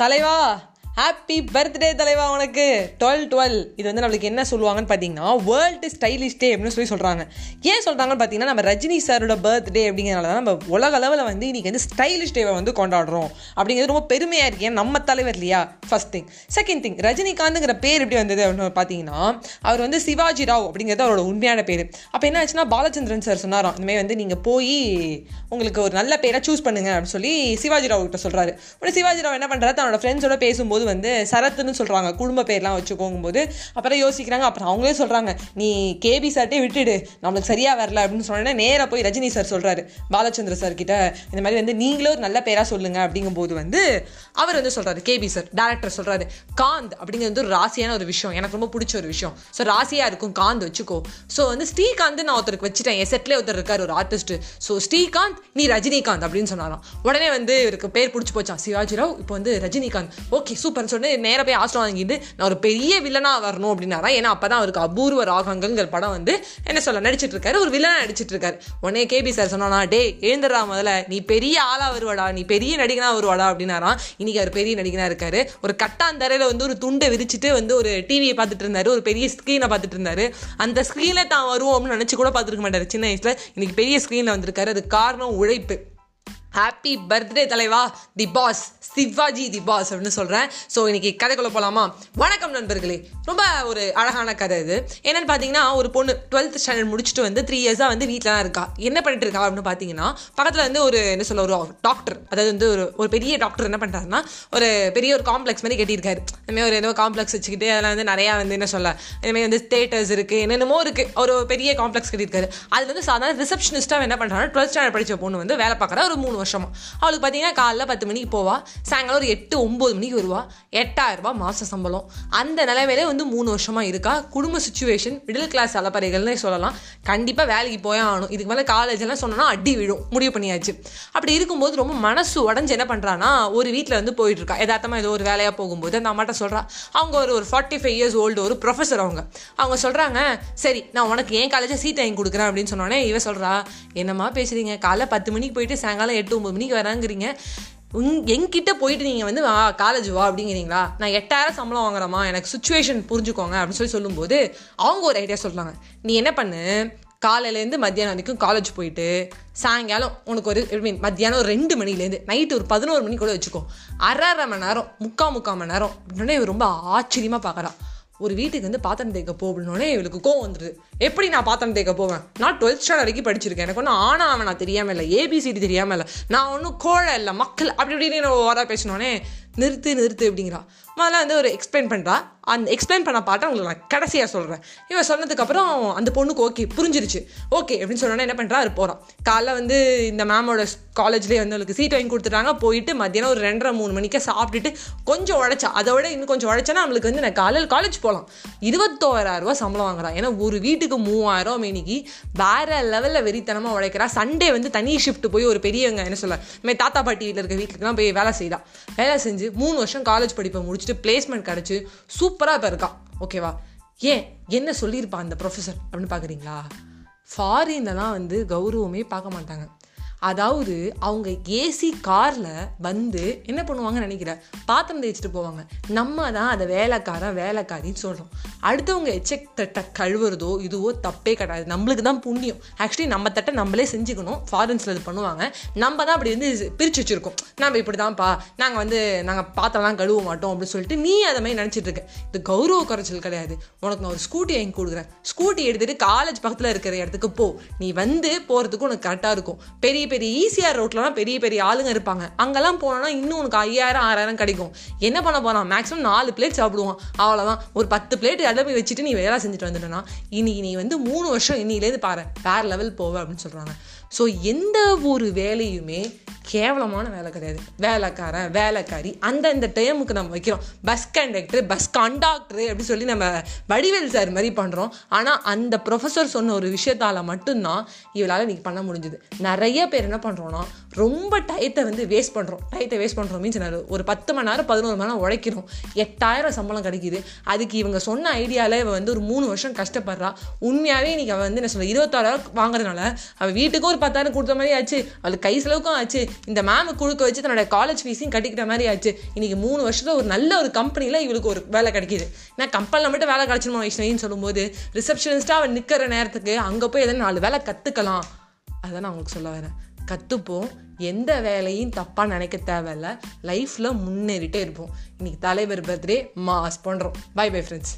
தலைவா. Happy birthday தலைவா உனக்கு. டுவெல் டுவெல் இது வந்து நம்மளுக்கு என்ன சொல்லுவாங்கன்னு பார்த்தீங்கன்னா வேர்ல்டு ஸ்டைலிஷ் டே அப்படின்னு சொல்லி சொல்கிறாங்க ஏன் சொல்கிறாங்கன்னு பார்த்தீங்கன்னா நம்ம ரஜினி சாரோட பர்த்டே அப்படிங்கிறனால தான் நம்ம உலக அளவில் வந்து இன்றைக்கி வந்து ஸ்டைலிஷ் டேவை வந்து கொண்டாடுறோம். அப்படிங்கிறது ரொம்ப பெருமையாக இருக்கு. ஏன் நம்ம தலைவர் இல்லையா? ஃபஸ்ட் திங் செகண்ட் திங் ரஜினிகாந்துங்கிற பேர் எப்படி வந்தது அப்படின்னு பார்த்தீங்கன்னா அவர் வந்து சிவாஜி ராவ் அப்படிங்கிறது அவரோட உண்மையான பேர். அப்போ என்ன ஆச்சுன்னா பாலச்சந்திரன் சார் சொன்னாராம் இந்தமாதிரி வந்து நீங்கள் போய் உங்களுக்கு ஒரு நல்ல பேரை சூஸ் பண்ணுங்க அப்படின்னு சொல்லி சிவாஜி ராவ் கிட்ட சொல்கிறாரு உடனே சிவாஜி ராவ் என்ன பண்ணுறாரு தன்னோட ஃப்ரெண்ட்ஸோட பேசும்போது வந்து சரத்துன்னு சொல்கிறாங்க குடும்ப பேர்லாம் வச்சுக்கோங்கும்போது அப்புறம் யோசிக்கிறாங்க. அப்புறம் அவங்களே சொல்கிறாங்க நீ கேபி சார்ட்டே விட்டுடு. நம்மளுக்கு சரியாக வரல. அப்படின்னு சொன்னோடனே நேராக போய் ரஜினி சார் சொல்கிறாரு பாலச்சந்திர சார் கிட்ட. இந்த மாதிரி வந்து நீங்களே ஒரு நல்ல பேராக சொல்லுங்க அப்படிங்கும்போது வந்து அவர் வந்து சொல்கிறாரு கேபி சார் டேரக்டர் சொல்கிறாரு காந்த் அப்படிங்கிறது வந்து ஒரு ராசியான ஒரு விஷயம். எனக்கு ரொம்ப பிடிச்ச ஒரு விஷயம். ஸோ ராசியாக இருக்கும் காந்த் வச்சுக்கோ. ஸோ வந்து ஸ்ரீகாந்த் நான் ஒருத்தருக்கு வச்சுட்டேன். என் செட்லேயே ஒருத்தர் இருக்கார் ஒரு ஆர்டிஸ்ட் ஸோ ஸ்ரீகாந்த் நீ ரஜினிகாந்த் அப்படின்னு சொன்னாராம். உடனே வந்து இவருக்கு பேர் பிடிச்சி போச்சான் சிவாஜி ராவ் இப்போ வந்து ரஜினிகாந்த். ஓகே சூப்பர்னு சொன்னி நேராக போய் ஆஸ்ட்ரோ வாங்கிட்டு நான் ஒரு பெரிய வில்லனாக வரணும் அப்படின்னாரா? ஏன்னா அப்போ தான் அவருக்கு அபூர்வ ராகங்கள்ங்கிற படம் வந்து என்ன சொல்ல நடிச்சிட்டு இருக்காரு ஒரு வில்லனாக நடிச்சிட்டு இருக்காரு உடனே கேபி சார் சொன்னானா டே எழுந்துடா முதல்ல. நீ பெரிய ஆளாக வருவாடா. நீ பெரிய நடிகனாக வருவாடா. அப்படின்னாரா. இன்னைக்கு அவர் பெரிய நடிகனாக இருக்காரு. ஒரு கட்டாந்தரையில் வந்து ஒரு துண்டை விரிச்சிட்டு வந்து ஒரு டிவியை பார்த்துட்டு இருந்தார் ஒரு பெரிய ஸ்க்ரீனை பார்த்துட்டு இருந்தாரு அந்த ஸ்க்ரீனில் தான் வருவோம் அப்படின்னு நினச்சி கூட பார்த்துருக்க மாட்டார். சின்ன வயசில் இன்னைக்கு பெரிய ஸ்க்ரீனில் வந்திருக்காரு. அது காரணம் உழைப்பு. ஹாப்பி பர்த்டே தலைவா. The boss Sivaji the boss அப்படின்னு சொல்கிறேன் ஸோ இன்றைக்கி கதைக்குள்ள போகலாமா வணக்கம் நண்பர்களே. ரொம்ப ஒரு அழகான கதை இது. என்னென்னு பார்த்தீங்கன்னா ஒரு பொண்ணு டுவெல்த் ஸ்டாண்டர்ட் முடிச்சுட்டு வந்து த்ரீ இயர்ஸாக வந்து வீட்டில் தான் இருக்கா. என்ன பண்ணிட்டு இருக்கா அப்படின்னு பார்த்தீங்கன்னா பக்கத்தில் வந்து ஒரு என்ன சொல்ல ஒரு டாக்டர் அதாவது வந்து ஒரு ஒரு பெரிய டாக்டர் என்ன பண்ணுறாருன்னா ஒரு பெரிய ஒரு காம்ப்ளெக்ஸ் மாதிரி கட்டியிருக்காரு. இந்தமாதிரி ஒரு ஏதோ காம்ப்ளெக்ஸ் வச்சுக்கிட்டு அதில் வந்து நிறையா வந்து என்ன சொல்ல இந்தமாதிரி வந்து தேட்டர்ஸ் இருக்குது என்னென்னமோ இருக்குது ஒரு பெரிய காம்ப்ளெக்ஸ் கட்டியிருக்காரு. அது வந்து சாதாரண ரிசப்ஷனிஸ்ட்டாக என்ன பண்ணுறாங்கன்னா டுவெல்த் ஸ்டாண்டர்ட் படித்த பொண்ணு வந்து வேலை பார்க்குற ஒரு மூணு வருஷமா அவளுக்கு பார்த்தீங்கன்னா காலைல பத்து மணிக்கு போவா சாயங்காலம் ஒரு எட்டு ஒம்பது மணிக்கு வருவா. எட்டாயிரம் ரூபாய் மாத சம்பளம். அந்த நிலைமையிலே வந்து மூணு வருஷமா இருக்கா. குடும்ப சுச்சுவேஷன் மிடில் கிளாஸ் அலப்பறைகள்னு சொல்லலாம். கண்டிப்பாக வேலைக்கு போயே ஆகணும். இதுக்கு மேலே காலேஜ் எல்லாம் சொன்னோன்னா அடி விழும். முடிவு பண்ணியாச்சு. அப்படி இருக்கும்போது ரொம்ப மனசு உடஞ்சு என்ன பண்ணுறான்னா ஒரு வீட்டில் வந்து போயிட்டு இருக்கா. ஏதோ ஒரு வேலையாக போகும்போது அந்த அம்மாட்ட சொல்கிறா அவங்க ஒரு ஒரு ஃபார்ட்டி ஃபைவ் இயர்ஸ் ஓல்டு ஒரு ப்ரொஃபஸர் அவங்க. அவங்க சொல்கிறாங்க சரி நான் உனக்கு ஏன் காலேஜில் சீட் வாங்கி கொடுக்குறேன் அப்படின்னு சொன்னோடனே இவ சொல்கிறா என்னம்மா பேசுறீங்க? காலைல பத்து மணிக்கு போயிட்டு சாயங்காலம் எட்டு ஒம்பது மணிக்கு வராங்கிறீங்க. உங் என்கிட்ட போயிட்டு நீங்கள் வந்து வா காலேஜ் வா அப்படிங்கிறீங்களா? நான் எட்டாயிரம் சம்பளம் வாங்குறேம்மா எனக்கு சுச்சுவேஷன் புரிஞ்சுக்கோங்க அப்படின்னு சொல்லி சொல்லும்போது அவங்க ஒரு ஐடியா சொல்கிறாங்க நீ என்ன பண்ணு? காலையிலேருந்து மத்தியானம் வரைக்கும் காலேஜ் போயிட்டு சாயங்காலம் உனக்கு ஒரு ஐ மீன் மத்தியானம் ஒரு ரெண்டு மணிலேருந்து நைட்டு ஒரு பதினோரு மணி கூட வச்சுக்கோ. அரை அரை மணி நேரம் முக்கால் முக்கால் மணி நேரம். அப்படின்னா இவ ரொம்ப ஆச்சரியமாக பார்க்குறான் ஒரு வீட்டுக்கு வந்து பாத்திரம் தேய்க்க போகணுன்னே இவளுக்கு கோவம் வந்துடுது எப்படி நான் பாத்திரம் தேய்க்க போவேன்? நான் டுவெல்த் ஸ்டாண்டர்ட் வரைக்கும் படிச்சிருக்கேன். எனக்கு ஒன்றும் ஆனா அவன் நான் தெரியாமல் இல்லை ஏபிசிடி தெரியாமல் இல்லை. நான் ஒன்றும் கோழை இல்லை மக்கள் அப்படி இப்படின்னு வர பேசினோடனே நிறுத்து நிறுத்து அப்படிங்கிறா. முதல்ல வந்து ஒரு எக்ஸ்பிளைன் பண்ணுறா அந்த எக்ஸ்பிளைன் பண்ண பாட்டை உங்களுக்கு நான் கடைசியாக சொல்கிறேன் இவன் சொன்னதுக்கப்புறம் அந்த பொண்ணுக்கு ஓகே புரிஞ்சிருச்சு. ஓகே அப்படின்னு சொன்னோன்னா என்ன பண்ணுறா அது போகிறான் காலைல வந்து இந்த மேமோட காலேஜ்லேயே வந்து அவளுக்கு சீட் வாங்கி கொடுத்துட்டாங்க. போயிட்டு மத்தியானம் ஒரு ரெண்டரை மூணு மணிக்கே சாப்பிட்டுட்டு கொஞ்சம் உழைச்சா அதை விட இன்னும் கொஞ்சம் உழைச்சனா நம்மளுக்கு வந்து நான் காலையில் காலேஜ் போகலாம் இருபத்தோராயிரம் சம்பளம் வாங்குறான். ஏன்னா ஒரு வீட்டுக்கு மூவாயிரம் மேனிக்கு வேற லெவலில் வெறித்தனமாக உழைக்கிறா. சண்டே வந்து தனி ஷிஃப்ட் போய் ஒரு பெரியவங்க என்ன சொல்ல மே தாத்தா பாட்டி வீட்டில் இருக்க வீட்டுக்குலாம் போய் வேலை செய்தான் வேலை செஞ்சு மூணு வருஷம் காலேஜ் படிப்பை முடிச்சுட்டு பிளேஸ்மெண்ட் கிடச்சி சூப்பராக இப்போ இருக்கான். ஓகேவா ஏன்? என்ன சொல்லியிருப்பான் அந்த ப்ரொஃபஸர் அப்படின்னு பார்க்குறீங்களா ஃபாரின்லலாம் வந்து கௌரவமே பார்க்க மாட்டாங்க. அதாவது அவங்க ஏசி காரில் வந்து என்ன பண்ணுவாங்கன்னு நினைக்கிறேன் பாத்திரம் தேய்ச்சிட்டு போவாங்க. நம்ம தான் அதை வேலைக்காரன் வேலைக்காரின்னு சொல்கிறோம் அடுத்தவங்க எச்சக் தட்டை கழுவுறதோ இதுவோ தப்பே கிடையாது. நம்மளுக்கு தான் புண்ணியம். ஆக்சுவலி நம்ம தட்டை நம்மளே செஞ்சுக்கணும். ஃபாரின்ஸில் இது பண்ணுவாங்க. நம்ம தான் அப்படி வந்து பிரித்து வச்சுருக்கோம். நம்ம இப்படி தான்ப்பா நாங்கள் வந்து நாங்கள் பாத்திரம்லாம் கழுவ மாட்டோம் அப்படின்னு சொல்லிட்டு நீ அதை மாதிரி நினச்சிட்டு இருக்க. இது கௌரவ குறைச்சல் கிடையாது. உனக்கு நான் ஒரு ஸ்கூட்டி வாங்கி கொடுக்குறேன். ஸ்கூட்டி எடுத்துகிட்டு காலேஜ் பக்கத்தில் இருக்கிற இடத்துக்கு போ. நீ வந்து போகிறதுக்கு உனக்கு கரெக்டாக இருக்கும். பெரிய பெரிய ஈஸியாக ரோட்லலாம் பெரிய பெரிய ஆளுங்க இருப்பாங்க. அங்கெல்லாம் போனோன்னா இன்னும் உனக்கு ஐயாயிரம் ஆறாயிரம் கிடைக்கும். என்ன பண்ண போகிறான் மேக்ஸிமம் நாலு பிளேட் சாப்பிடுவான். அவ்வளோதான் ஒரு பத்து பிளேட் இடமே வச்சுட்டு நீ வேலை செஞ்சுட்டு வந்துட்டனா இன்னைக்கு நீ வந்து மூணு வருஷம் இன்னிலேருந்து பாரு. வேறு லெவல் போவ அப்படின்னு சொல்கிறாங்க ஸோ எந்த ஒரு வேலையுமே கேவலமான வேலை கிடையாது. வேலைக்காரன் வேலைக்காரி அந்தந்த டைமுக்கு நம்ம வைக்கிறோம். பஸ் கண்டக்டர் பஸ் கண்டாக்டர் அப்படி சொல்லி நம்ம வடிவேல் சார் மாதிரி பண்ணுறோம் ஆனால் அந்த ப்ரொஃபஸர் சொன்ன ஒரு விஷயத்தால் மட்டும்தான் இவளால் இன்றைக்கி பண்ண முடிஞ்சுது. நிறைய பேர் பேர் என்ன பண்ணுறோன்னா ரொம்ப டயத்தை வந்து வேஸ்ட் பண்ணுறோம் டயத்தை வேஸ்ட் பண்ணுறோம் மீன்ஸ் என்ன ஒரு பத்து மணி நேரம் பதினோரு மணி நேரம் உழைக்கிறோம். எட்டாயிரம் சம்பளம் கிடைக்குது. அதுக்கு இவங்க சொன்ன ஐடியாவில் இவன் வந்து ஒரு மூணு வருஷம் கஷ்டப்படுறா. உண்மையாகவே இன்றைக்கி அவள் வந்து என்ன சொல்ல இருபத்தாறாயிரம் வாங்குறதுனால அவள் வீட்டுக்கும் ஒரு பத்தாயிரம் கொடுத்த மாதிரி ஆச்சு. அவளுக்கு கை செலவுக்கும் ஆச்சு. இந்த மேமு கொடுக்க வச்சு தன்னோட காலேஜ் ஃபீஸையும் கட்டிக்கிட்ட மாதிரி ஆச்சு. இன்றைக்கி மூணு வருஷத்தில் ஒரு நல்ல ஒரு கம்பெனியில் இவளுக்கு ஒரு வேலை கிடைக்கிது. ஏன்னா கம்பெனியில் மட்டும் வேலை கிடச்சிருமா வைஷ்ணவின்னு சொல்லும்போது ரிசப்ஷனிஸ்ட்டாக அவள் நிற்கிற நேரத்துக்கு அங்கே போய் எதனா நாலு வேலை கற்றுக்கலாம் அதான் நான் உங்களுக்கு சொல்ல வரேன். கற்றுப்போம் எந்த வேலையும் தப்பாக நினைக்க தேவையில்ல. லைஃப்பில் முன்னேறிட்டே இருப்போம். இன்றைக்கி தலைவர் பர்த்டே மாஸ் பண்ணுறோம் பை பை ஃப்ரெண்ட்ஸ்